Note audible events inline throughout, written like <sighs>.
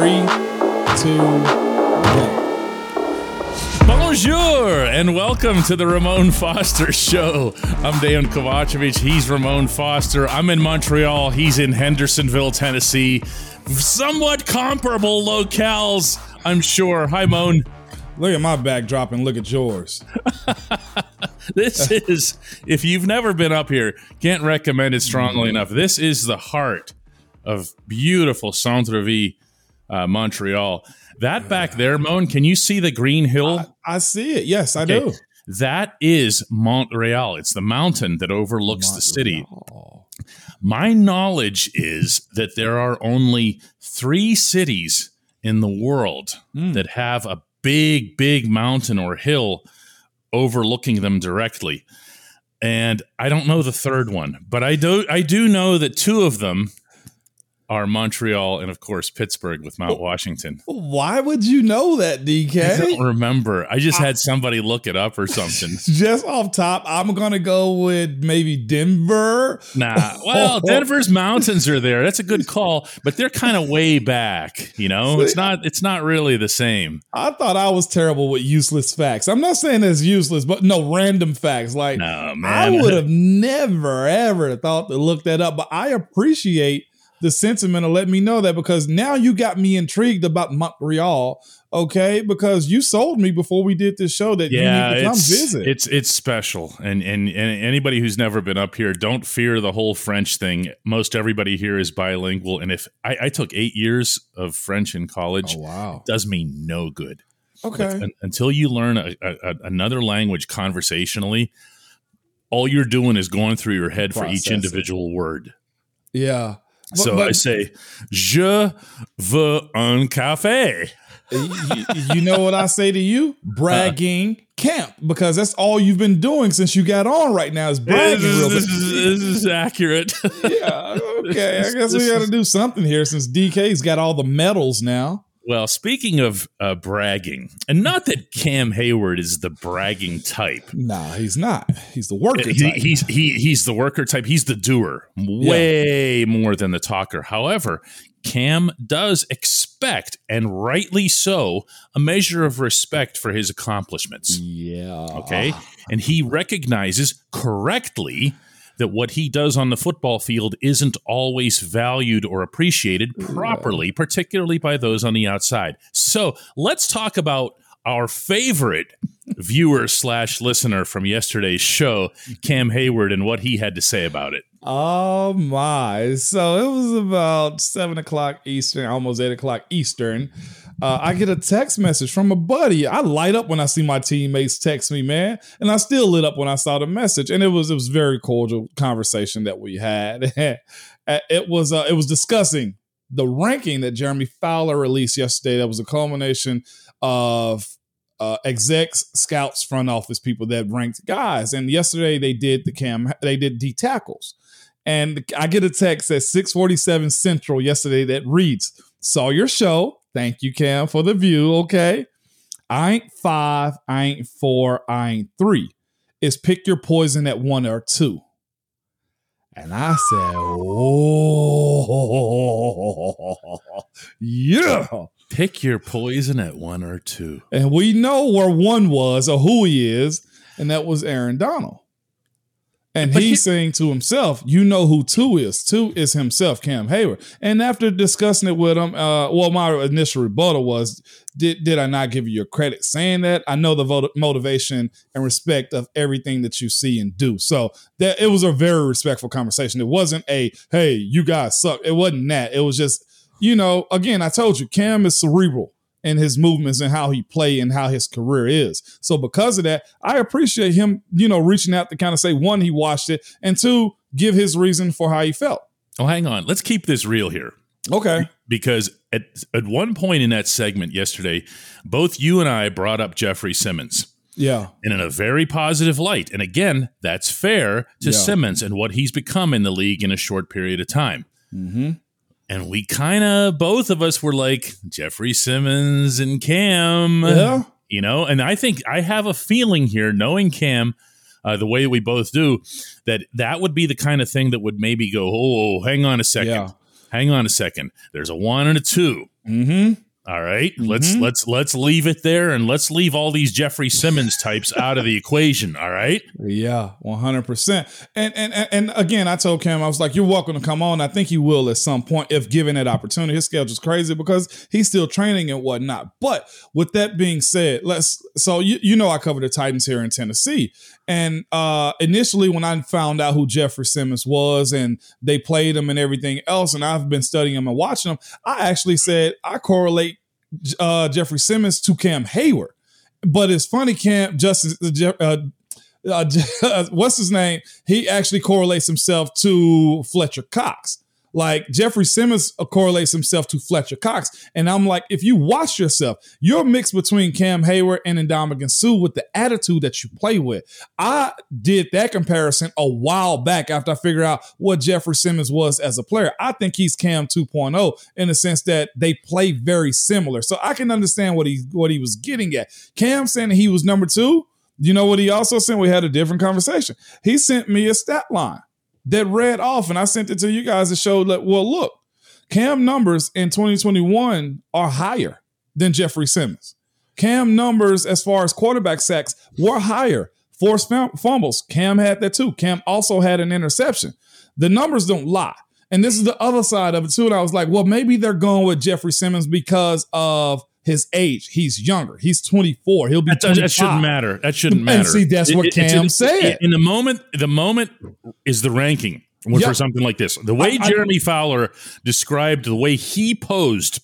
Three, two, one. Bonjour and welcome to the Ramon Foster Show. I'm Dan Kovacevic. He's Ramon Foster. I'm in Montreal. He's in Hendersonville, Tennessee. Somewhat comparable locales, I'm sure. Hi, Moan. Look at my backdrop and look at yours. <laughs> This is, if you've never been up here, can't recommend it strongly mm-hmm. enough. This is the heart of beautiful Centre Ville, uh, Montreal. That back there, Moan, can you see the green hill? I see it. Yes, I Okay. do. That is Montreal. It's the mountain that overlooks the city. My knowledge is that there are only three cities in the world Hmm. that have a big, big mountain or hill overlooking them directly. And I don't know the third one, but I do I do know that two of them are Montreal and of course Pittsburgh with Mount Washington. Why would you know that, DK? I don't remember. I just had somebody look it up or something. <laughs> Just off top, I'm gonna go with maybe Denver. Nah. Well, <laughs> Denver's mountains are there. That's a good call, but they're kind of way back. You know, <laughs> it's not. It's not really the same. I thought I was terrible with useless facts. I'm not saying it's useless, but no random facts. Like No, I would have never ever thought to look that up, but I appreciate the sentiment of letting me know that because now you got me intrigued about Montreal. Okay, because you sold me before we did this show that Yeah, you need to come it's, visit. it's it's special, and, and and anybody who's never been up here, don't fear the whole French thing. Most everybody here is bilingual, and if I, I took eight years of French in college, oh wow. does me no good. Okay. Un- until you learn a, a, a- another language conversationally, all you're doing is going through your head for each individual word. Yeah. So but I say, "Je veux un café." you, you know what I say to you? Bragging camp because that's all you've been doing since you got on right now is bragging. This, real is- this is, this is accurate. yeah, okay. I <laughs> guess we got to do something here since DK's got all the medals now. Well, speaking of uh, bragging, and not that Cam Hayward is the bragging type. Nah, he's not. He's the worker He- type. he's he he's the worker type. He's the doer, way more than the talker. However, Cam does expect, and rightly so, a measure of respect for his accomplishments. yeah. Okay, and he recognizes correctly that what he does on the football field isn't always valued or appreciated properly, particularly by those on the outside. So let's talk about our favorite viewer slash listener from yesterday's show, Cam Hayward, and what he had to say about it. Oh my. So it was about seven o'clock Eastern, almost eight o'clock Eastern. Uh, I get a text message from a buddy. I light up when I see my teammates text me, man, and I still lit up when I saw the message. And it was it was very cordial conversation that we had. <laughs> Uh, it was uh, it was discussing the ranking that Jeremy Fowler released yesterday. That was a culmination of uh, execs, scouts, front office people that ranked guys. And yesterday they did the cam, they did D tackles. And I get a text at 647 Central yesterday that reads, Saw your show. Thank you, Cam, for the view. Okay. I ain't five, I ain't four, I ain't three. It's pick your poison at one or two. And I said, Oh, <laughs> yeah. Pick your poison at one or two. And we know where one was or who he is, and that was Aaron Donald. And But he's he- saying to himself, you know who two is. Two is himself, Cam Hayward. And after discussing it with him, uh, well, my initial rebuttal was, did, did I not give you your credit saying that? I know the vot- motivation and respect of everything that you see and do. So that it was a very respectful conversation. It wasn't a, hey, you guys suck. It wasn't that. It was just, you know, again, I told you, Cam is cerebral in his movements and how he play and how his career is. So because of that, I appreciate him, you know, reaching out to kind of say one, he watched it, and two, give his reason for how he felt. Oh, hang on. Let's keep this real here. Okay. because at at one point in that segment yesterday, both you and I brought up Jeffrey Simmons. Yeah. And in a very positive light. And again, that's fair to Yeah. Simmons and what he's become in the league in a short period of time. Mm-hmm. And we kind of, both of us were like, Jeffrey Simmons and Cam. Yeah. You know, and I think I have a feeling here, knowing Cam uh, the way we both do, that that would be the kind of thing that would maybe go, oh, hang on a second. Yeah. Hang on a second. There's a one and a two. Mm-hmm. All right, let's mm-hmm. let's let's leave it there, and let's leave all these Jeffrey Simmons types out of the equation. All right, Yeah, one hundred percent. And and and- and again, I told Cam, I was like, "You're welcome to come on." I think he will at some point if given that opportunity. His schedule's crazy because he's still training and whatnot. But with that being said, let's. So you you know I cover the Titans here in Tennessee, and uh initially when I found out who Jeffrey Simmons was and they played him and everything else, and I've been studying him and watching him, I actually said I correlate uh Jeffrey Simmons to Cam Hayward. But it's funny, Cam Justice uh, uh, uh, <laughs> what's his name? He actually correlates himself to Fletcher Cox. Like Jeffrey Simmons correlates himself to Fletcher Cox. And I'm like, if you watch yourself, you're mixed between Cam Hayward and Ndamukong Suh with the attitude that you play with. I did that comparison a while back after I figured out what Jeffrey Simmons was as a player. I think he's Cam 2.0 in the sense that they play very similar. So I can understand what he what he was getting at. Cam saying he was number two. You know what he also sent? We had a different conversation. He sent me a stat line that read off, and I sent it to you guys to show that, well, look, Cam numbers in 2021 are higher than Jeffrey Simmons. Cam numbers as far as quarterback sacks were higher. Forced fumbles, Cam had that too. Cam also had an interception. The numbers don't lie. And this is the other side of it too. And I was like, well, maybe they're going with Jeffrey Simmons because of his age. He's younger. He's 24. He'll be that, 25. that shouldn't matter. That shouldn't And matter. see, that's what it's- Cam said. In the moment, the moment is the ranking for Yeah. something like this. The way I- I- Jeremy Fowler described the way he posed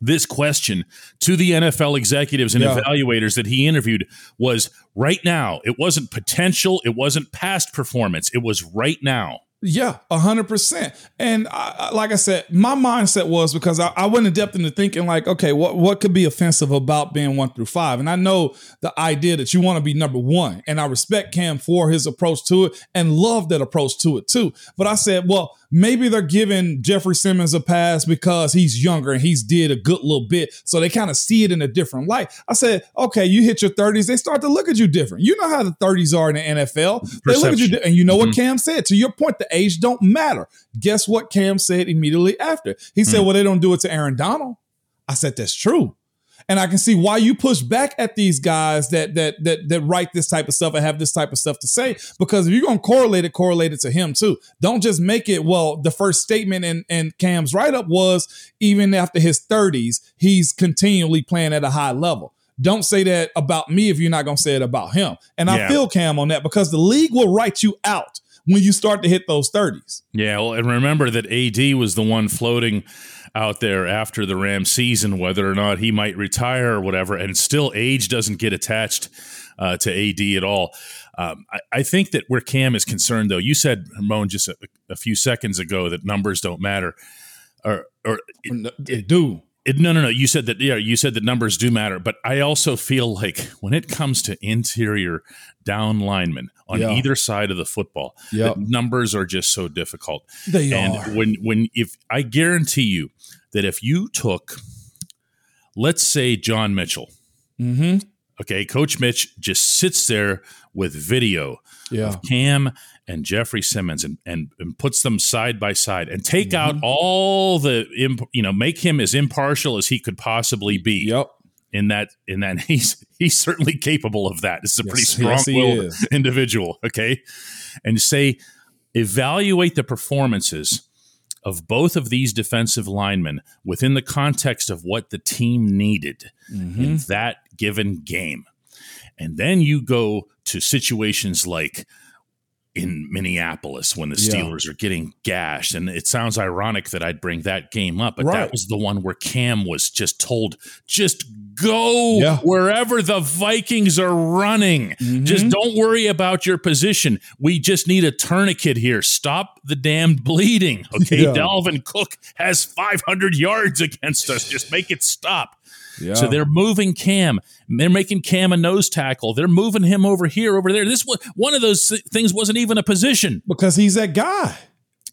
this question to the NFL executives and Yeah. evaluators that he interviewed was right now. It wasn't potential. It wasn't past performance. It was right now. Yeah, a hundred percent. And I, like I said, my mindset was because I, I went in depth into thinking like, okay, what what could be offensive about being one through five? And I know the idea that you want to be number one, and I respect Cam for his approach to it and love that approach to it too. But I said, well, maybe they're giving Jeffrey Simmons a pass because he's younger and he's did a good little bit, so they kind of see it in a different light. I said, okay, you hit your thirties, they start to look at you different. You know how the thirties are in the NFL. They look at you, and you know what mm-hmm. Cam said. To your point, the age don't matter. Guess what Cam said immediately after? He said, mm. "Well, they don't do it to Aaron Donald." I said, "That's true." And I can see why you push back at these guys that that that that write this type of stuff and have this type of stuff to say. Because if you're gonna correlate it, correlate it to him too. Don't just make it, well, the first statement in, in Cam's write-up was even after his 30s, he's continually playing at a high level. Don't say that about me if you're not gonna say it about him. And I feel Cam on that because the league will write you out when you start to hit those 30s. Yeah, well, and remember that AD was the one floating out there after the Rams season, whether or not he might retire or whatever, and still age doesn't get attached uh, to AD at all. Um, I, I think that where Cam is concerned, though, you said Ramon just a, a few seconds ago that numbers don't matter, or or They do. It, no, no, no. You said that. Yeah, you said that numbers do matter, but I also feel like when it comes to interior down linemen on Yeah. either side of the football, Yep. numbers are just so difficult. They and are. when when if I guarantee you that if you took, let's say John Mitchell, Mm-hmm. okay, Coach Mitch just sits there with video Yeah. of Cam and Jeffrey Simmons and, and, and puts them side by side and take Mm-hmm. out all the, imp, you know, make him as impartial as he could possibly be. Yep. in that in that <laughs> he's he's certainly capable of that. This is a pretty Yes, yes, he strong-willed is. individual, okay? And say evaluate the performances of both of these defensive linemen within the context of what the team needed Mm-hmm. in that given game. And then you go to situations like in Minneapolis when the Yeah. Steelers are getting gashed. And it sounds ironic that I'd bring that game up, but Right. that was the one where Cam was just told, just go Yeah. wherever the Vikings are running. Mm-hmm. Just don't worry about your position. We just need a tourniquet here. Stop the damned bleeding. Okay. <laughs> Yeah. Dalvin Cook has 500 yards against us. Just make it stop. Yeah. So they're moving Cam. They're making Cam a nose tackle. They're moving him over here, over there. This one of those things wasn't even a position because he's that guy.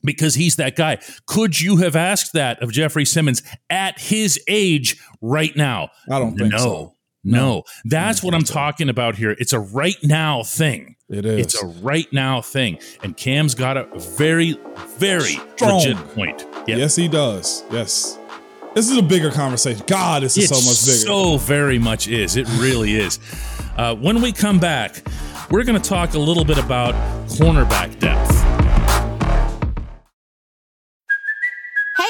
because he's that guy. Could you have asked that of Jeffrey Simmons at his age right now? I don't think no. so. No, that's what I'm talking about here. It's a right now thing. It is. It's a right now thing. And Cam's got a very, very Strong. legit point. Yeah. Yes, he does. Yes. This is a bigger conversation. God, this is so much bigger. so very much is. It really is. Uh, when we come back, we're going to talk a little bit about cornerback depth.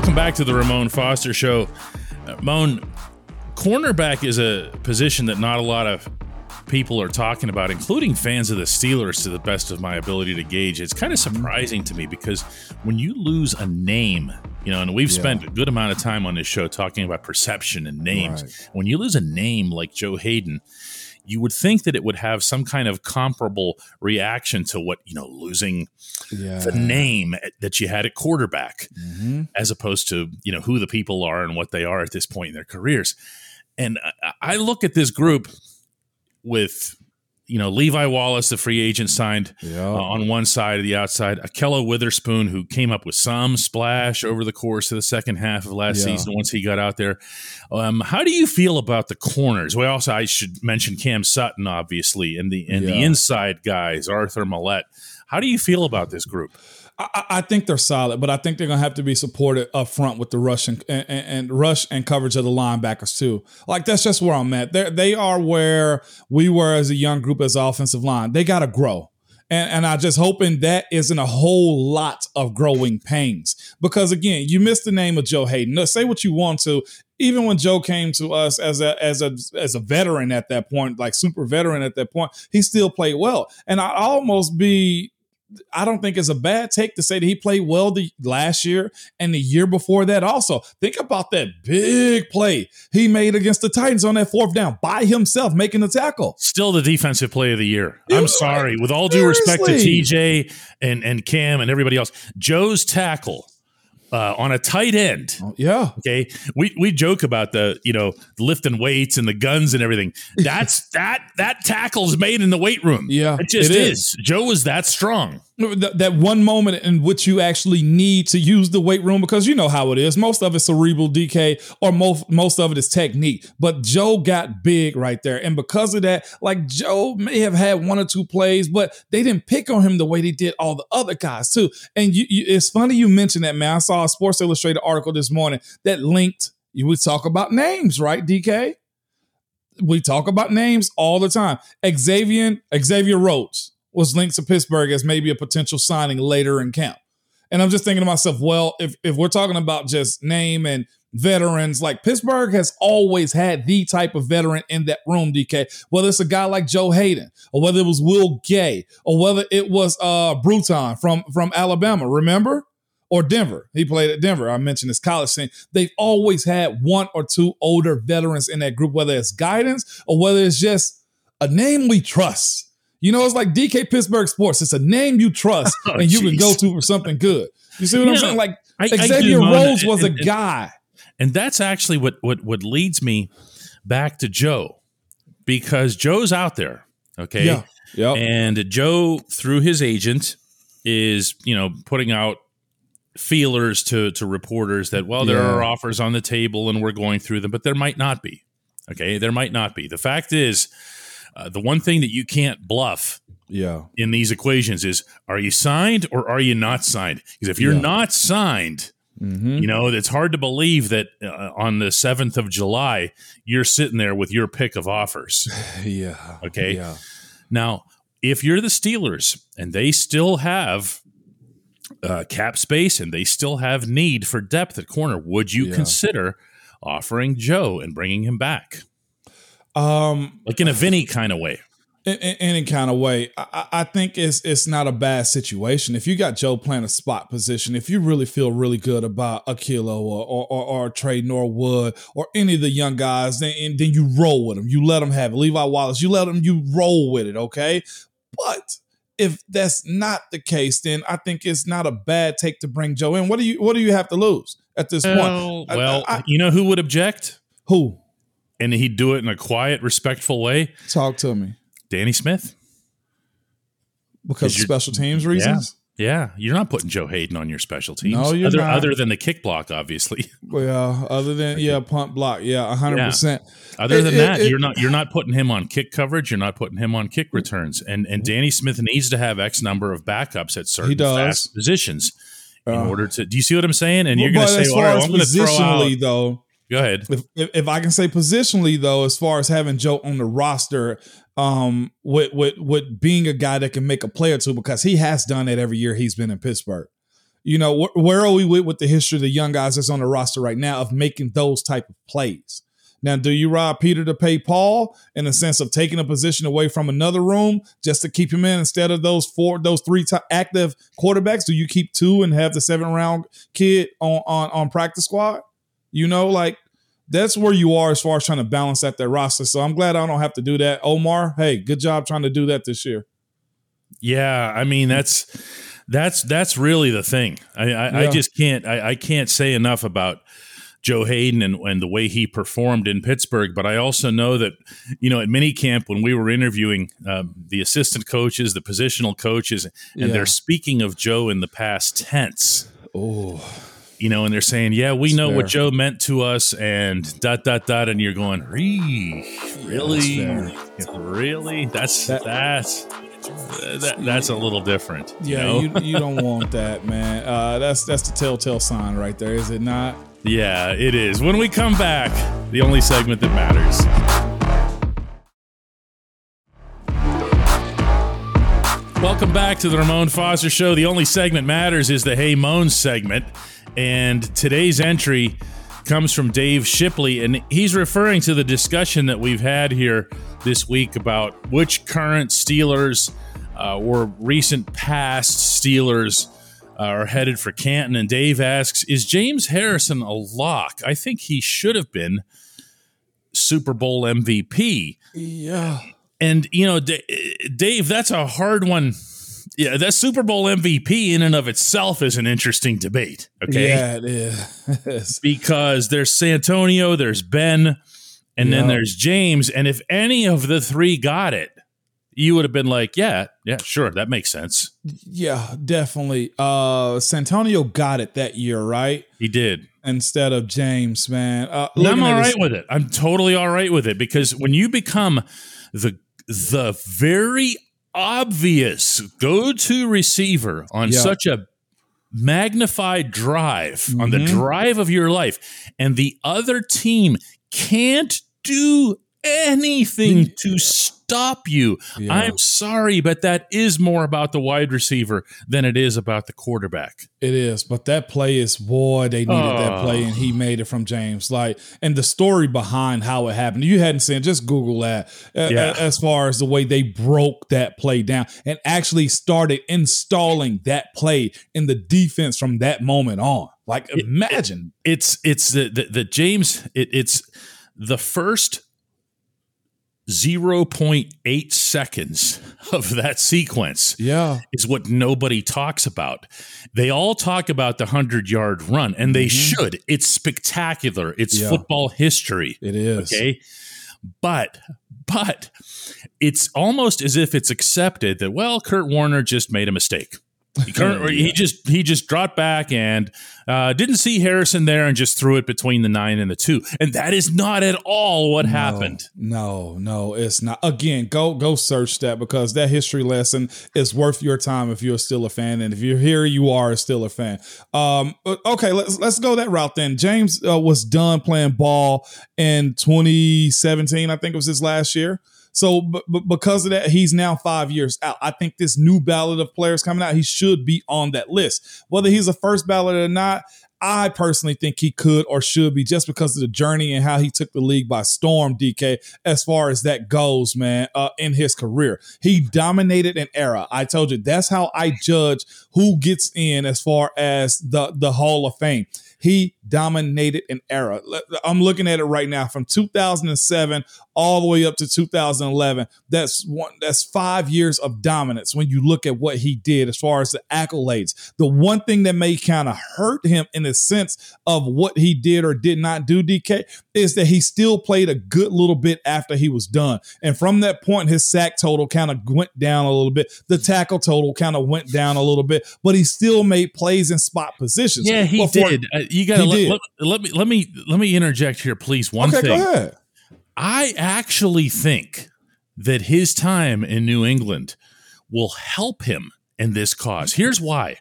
Welcome back to the Ramon Foster Show. Uh, Ramon, cornerback is a position that not a lot of people are talking about, including fans of the Steelers, to the best of my ability to gauge. It's kind of surprising to me because when you lose a name, you know, and we've spent a good amount of time on this show talking about perception and names. Right. When you lose a name like Joe Haden, you would think that it would have some kind of comparable reaction to what, you know, losing yeah. the name that you had at quarterback Mhm. as opposed to you know who the people are and what they are at this point in their careers and I- i look at this group with you know levi wallace the free agent signed Yeah. uh, on one side of the outside ahkello witherspoon who came up with some splash over the course of the second half of last Yeah. season once he got out there. Um, how do you feel about the corners? Well also i should mention cam sutton obviously and the and the inside guys arthur maulet. How do you feel about this group I- I think they're solid, but I think they're gonna have to be supported up front with the rush and, and, and rush and coverage of the linebackers too. Like that's just where I'm at. They they are where we were as a young group as offensive line. They gotta grow. And, and I just hoping that isn't a whole lot of growing pains. Because again, you missed the name of Joe Haden. Now, say what you want to. Even when Joe came to us as a as a as a veteran at that point, like super veteran at that point, he still played well. And I almost be I don't think it's a bad take to say that he played well the last year and the year before that. Also, think about that big play he made against the Titans on that fourth down by himself, making the tackle. Still the defensive play of the year. I'm sorry. With all due respect to. TJ and, and Cam and everybody else, Joe's tackle uh, on a tight end. Yeah, Okay. We we joke about the, you know, lifting weights and the guns and everything. That's <laughs> that that tackle's made in the weight room. Yeah, It just it is. is. Joe was that strong. That, one moment in which you actually need to use the weight room because you know how it is. Most of it's cerebral DK or most most of it is technique. But Joe got big right there, and because of that, like Joe may have had one or two plays, but they didn't pick on him the way they did all the other guys too. And you, you, it's funny you mentioned that, man. I saw a Sports Illustrated article this morning that linked. You would talk about names, right, DK? We talk about names all the time. Xavier Xavier Rhodes was linked to Pittsburgh as maybe a potential signing later in camp. And I'm just thinking to myself, well, if if we're talking about just name and veterans. Like Pittsburgh has always had the type of veteran in that room, DK. Whether it's a guy like Joe Haden, or whether it was Will Gay, or whether it was uh Bruton from from Alabama, remember? Or Denver. He played at Denver. I mentioned his college thing. They've always had one or two older veterans in that group, whether it's guidance or whether it's just a name we trust. You know, it's like DK Pittsburgh Sports. It's a name you trust <laughs> Oh, and you can go to for something good. You see what I'm saying? Like I- I Xavier Mon, Rhodes was a and- and- guy. And that's actually what what what leads me back to Joe, because Joe's out there, okay, Yeah. Yep. and Joe through his agent is you know putting out feelers to to reporters that well there Yeah. are offers on the table and we're going through them, but there might not be. Okay, there might not be. The fact is, uh, the one thing that you can't bluff yeah. in these equations is are you signed or are you not signed? Because if you're Yeah. not signed, Mm-hmm. you know, it's hard to believe that uh, on the 7th of July, you're sitting there with your pick of offers. <sighs> Yeah. Okay. Yeah. Now, if you're the Steelers and they still have uh, cap space and they still have need for depth at corner, would you Yeah. consider offering Joe and bringing him back? Um, Like in a Vinny kind of way. in, in any kind of way, I, I I think it's it's not a bad situation. If you got Joe playing a spot position, if you really feel really good about Ahkello or or, or, or Tre Norwood or any of the young guys, then and then you roll with them. You let them have it. Levi Wallace, you let them. You roll with it. Okay, but if that's not the case, then I think it's not a bad take to bring Joe in. What do you What do you have to lose at this Well, point? I- well I- you know who would object? who And he'd do it in a quiet, respectful way? talk to me Danny Smith. because of special teams reasons. Yeah, you're not putting Joe Haden on your special teams. No, you're other, not. other than the kick block, obviously. <laughs> Well, other than yeah, punt block, yeah, hundred percent. Other It- than it- that, it- you're not you're not putting him on kick coverage. You're not putting him on kick returns. And and Danny Smith needs to have X number of backups at certain fast positions in Uh, order to. Do you see what I'm saying? And you're going to say, as "All right, well, I'm going to throw out." positionally, though, Go ahead. if, if I can say positionally though, as far as having Joe on the roster, um, with with with being a guy that can make a play or two because he has done it every year he's been in Pittsburgh. You know, wh- where are we with, with the history of the young guys that's on the roster right now of making those type of plays? Now, do you rob Peter to pay Paul in the sense of taking a position away from another room just to keep him in instead of those four, those three ti- active quarterbacks? Do you keep two and have the seven round kid on on on practice squad? You know, like that's where you are as far as trying to balance out that roster. So I'm glad I don't have to do that. Omar, hey, good job trying to do that this year. Yeah, I mean that's that's that's really the thing. I I, I just can't I, I can't say enough about Joe Haden and, and the way he performed in Pittsburgh. But I also know that you know at minicamp when we were interviewing um, the assistant coaches, the positional coaches, and Yeah. they're speaking of Joe in the past tense. Oh, You know, and they're saying, "Yeah, we know what. Joe meant to us," and dot dot dot, and you're going, "Ree, really, fair. really? That's That- that's that, that's a little different." you yeah, know? you, you don't want that, man. Uh, that's that's the telltale sign right there, is it not? Yeah, it is. When we come back, the only segment that matters. Welcome back to the Ramon Foster Show. The only segment matters is the Hey Moan segment. And today's entry comes from Dave Shipley, and he's referring to the discussion that we've had here this week about which current Steelers uh, or recent past Steelers uh, are headed for Canton. And Dave asks, Is James Harrison a lock? I think he should have been Super Bowl MVP. Yeah. And, you know, Dave, that's a hard one. Yeah, that Super Bowl MVP in and of itself is an interesting debate. Okay. Yeah, it is. <laughs> Because there's Santonio, there's Ben, and then there's James. And if any of the three got it, you would have been like, yeah, yeah, sure, that makes sense. yeah, definitely. Uh Santonio got it that year, right? He did. Instead of James, man. Uh, I'm all right his- with it. I'm totally all right with it because when you become the the very obvious go-to receiver on Yeah. such a magnified drive on the Mhm. drive of your life and the other team can't do anything mm. to stop you. Yeah. I'm sorry, but that is more about the wide receiver than it is about the quarterback. It is, but that play is boy, they needed that play, and he oh. made it from James. Like, and the story behind how it happened, you hadn't seen. Just Google that. Yeah. As far as the way they broke that play down and actually started installing that play in the defense from that moment on. Like, imagine. It's it's the the, the James. It, it's the first. 0.8 seconds of that sequence yeah, is what nobody talks about. They all talk about the 100 yard run, and they should. It's spectacular. It's Mm-hmm. Yeah. football history. it is. Okay. But, but it's almost as if it's accepted that, well, Kurt Warner just made a mistake. He, Kurt- or he just he just dropped back and uh, didn't see Harrison there and just threw it between the nine and the two, and that is not at all what happened. No, no, it's not. Again, go go search that because that history lesson is worth your time if you're still a fan, and if you're here, you are still a fan. Um, okay, let's let's go that route then. James uh, was done playing ball in 2017, I think it was his last year. So, but, but because of that, he's now five years out. I think this new ballot of players coming out, he should be on that list. Whether he's a first ballot or not, I personally think he could or should be just because of the journey and how he took the league by storm, DK, as far as that goes, man, uh, in his career. He dominated an era. I told you that's how I judge who gets in as far as the, the Hall of Fame. He dominated an era. I'm looking at it right now from 2007 all the way up to 2011. That's one. That's five years of dominance when you look at what he did as far as the accolades. The one thing that may kind of hurt him in the sense of what he did or did not do, DK, is that he still played a good little bit after he was done. And from that point, his sack total kind of went down a little bit. The tackle total kind of went down a little bit, but he still made plays in spot positions. Yeah, he But for- did. Uh, you got to let, let, let me let me let me interject here, please. One Okay, thing. go ahead. I actually think that his time in New England will help him in this cause. Here's why.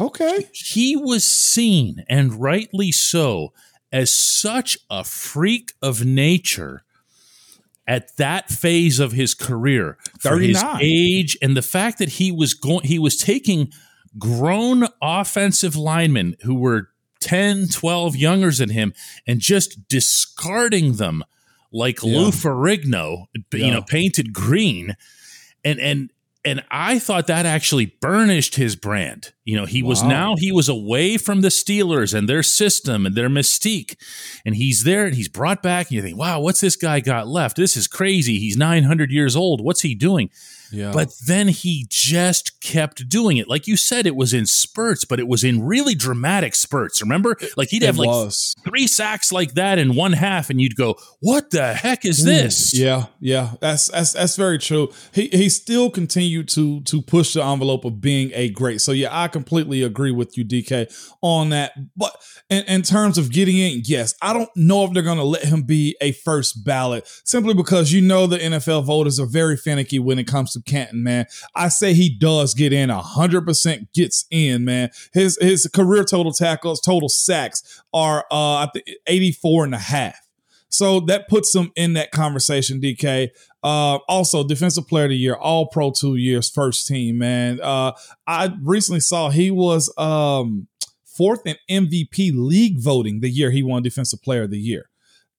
Okay. He was seen, and rightly so, as such a freak of nature at that phase of his career. For his age and the fact that he was going he was taking grown offensive linemen who were 10, 12 younger than him and just discarding them like Yeah. Lou Ferrigno, you Yeah. know, painted green. And and and I thought that actually burnished his brand. You know, he was now he was away from the Steelers and their system and their mystique. And he's there and he's brought back and you think, wow, what's this guy got left? This is crazy. He's 900 years old. What's he doing? Yeah. But then he just kept doing it. Like you said, it was in spurts, but it was in really dramatic spurts. Remember? Like he'd It have like was. three sacks like that in one half, and you'd go, What the heck is this? Yeah, yeah, that's that's that's very true. He he still continued to to push the envelope of being a great. So yeah, I completely agree with you, DK, on that. But in, in terms of getting in, yes, I don't know if they're going to let him be a first ballot simply because you know the NFL voters are very finicky when it comes to Canton, man. I say he does get in, hundred percent gets in, man. His his career total tackles, total sacks are uh I think 84 and a half. So that puts him in that conversation, DK. Uh, also, defensive player of the year, all pro two years, first team, man. Uh, I recently saw he was um, fourth in MVP league voting the year he won defensive player of the year.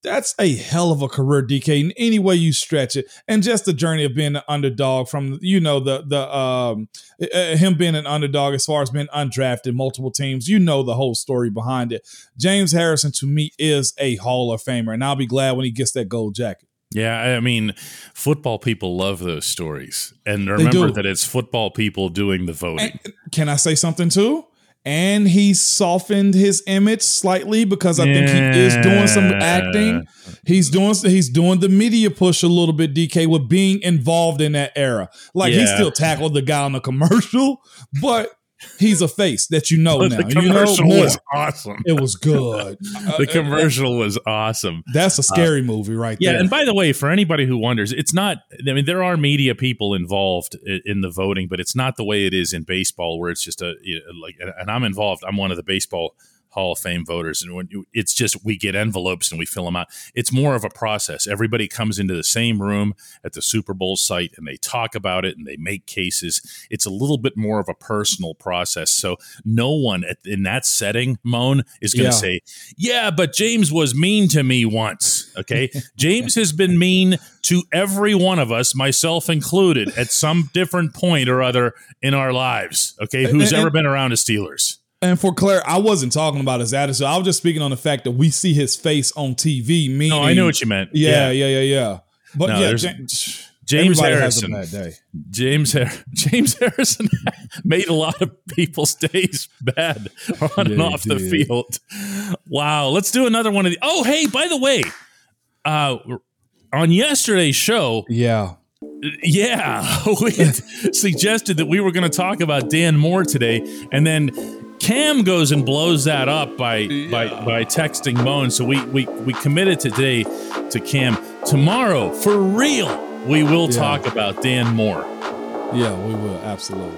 That's a hell of a career, DK, in any way you stretch it. And just the journey of being an underdog from, you know, the, the, um, uh, him being an underdog as far as being undrafted, multiple teams, you know, the whole story behind it. James Harrison to me is a Hall of Famer, and I'll be glad when he gets that gold jacket. Yeah, I mean, football people love those stories. And remember that it's football people doing the voting. And can I say something too? And he softened his image slightly because I think he is doing some acting. He's doing he's doing the media push a little bit, DK, with being involved in that era. Like he still tackled the guy on the commercial, <laughs> but he's a face that you know <laughs> But now. the you know commercial was awesome. It was good. <laughs> The Uh, commercial was awesome. That's a scary movie right Yeah, there. and by the way, for anybody who wonders, it's not. I mean, there are media people involved in the voting, but it's not the way it is in baseball, where it's just a you know, like. And I'm involved. I'm one of the baseball Hall of Fame voters, and when you, it's just we get envelopes and we fill them out. It's more of a process. Everybody comes into the same room at the Super Bowl site and they talk about it and they make cases. It's a little bit more of a personal process. So no one at, in that setting, Moan, is going to Yeah. say, "Yeah, but James was mean to me once." Okay, <laughs> James has been mean to every one of us, myself included, at some different point or other in our lives. Okay, who's And- ever been around the Steelers? And for Claire, I wasn't talking about his attitude. I was just speaking on the fact that we see his face on TV. Meaning, No, I know what you meant. Yeah, yeah, yeah, yeah. But No, yeah, James, James Harrison. has day. James Har- <laughs> James Harrison <laughs> made a lot of people's days bad on and off the field. Wow. Let's do another one of the. Oh, hey, by the way, uh, on yesterday's show, Yeah, yeah, <laughs> we suggested that we were going to talk about Dan Moore today, and then Cam goes and blows that up by by by texting Moan. So we we we committed today to Cam. Tomorrow, for real, we will Yeah. talk about Dan Moore. yeah, we will absolutely.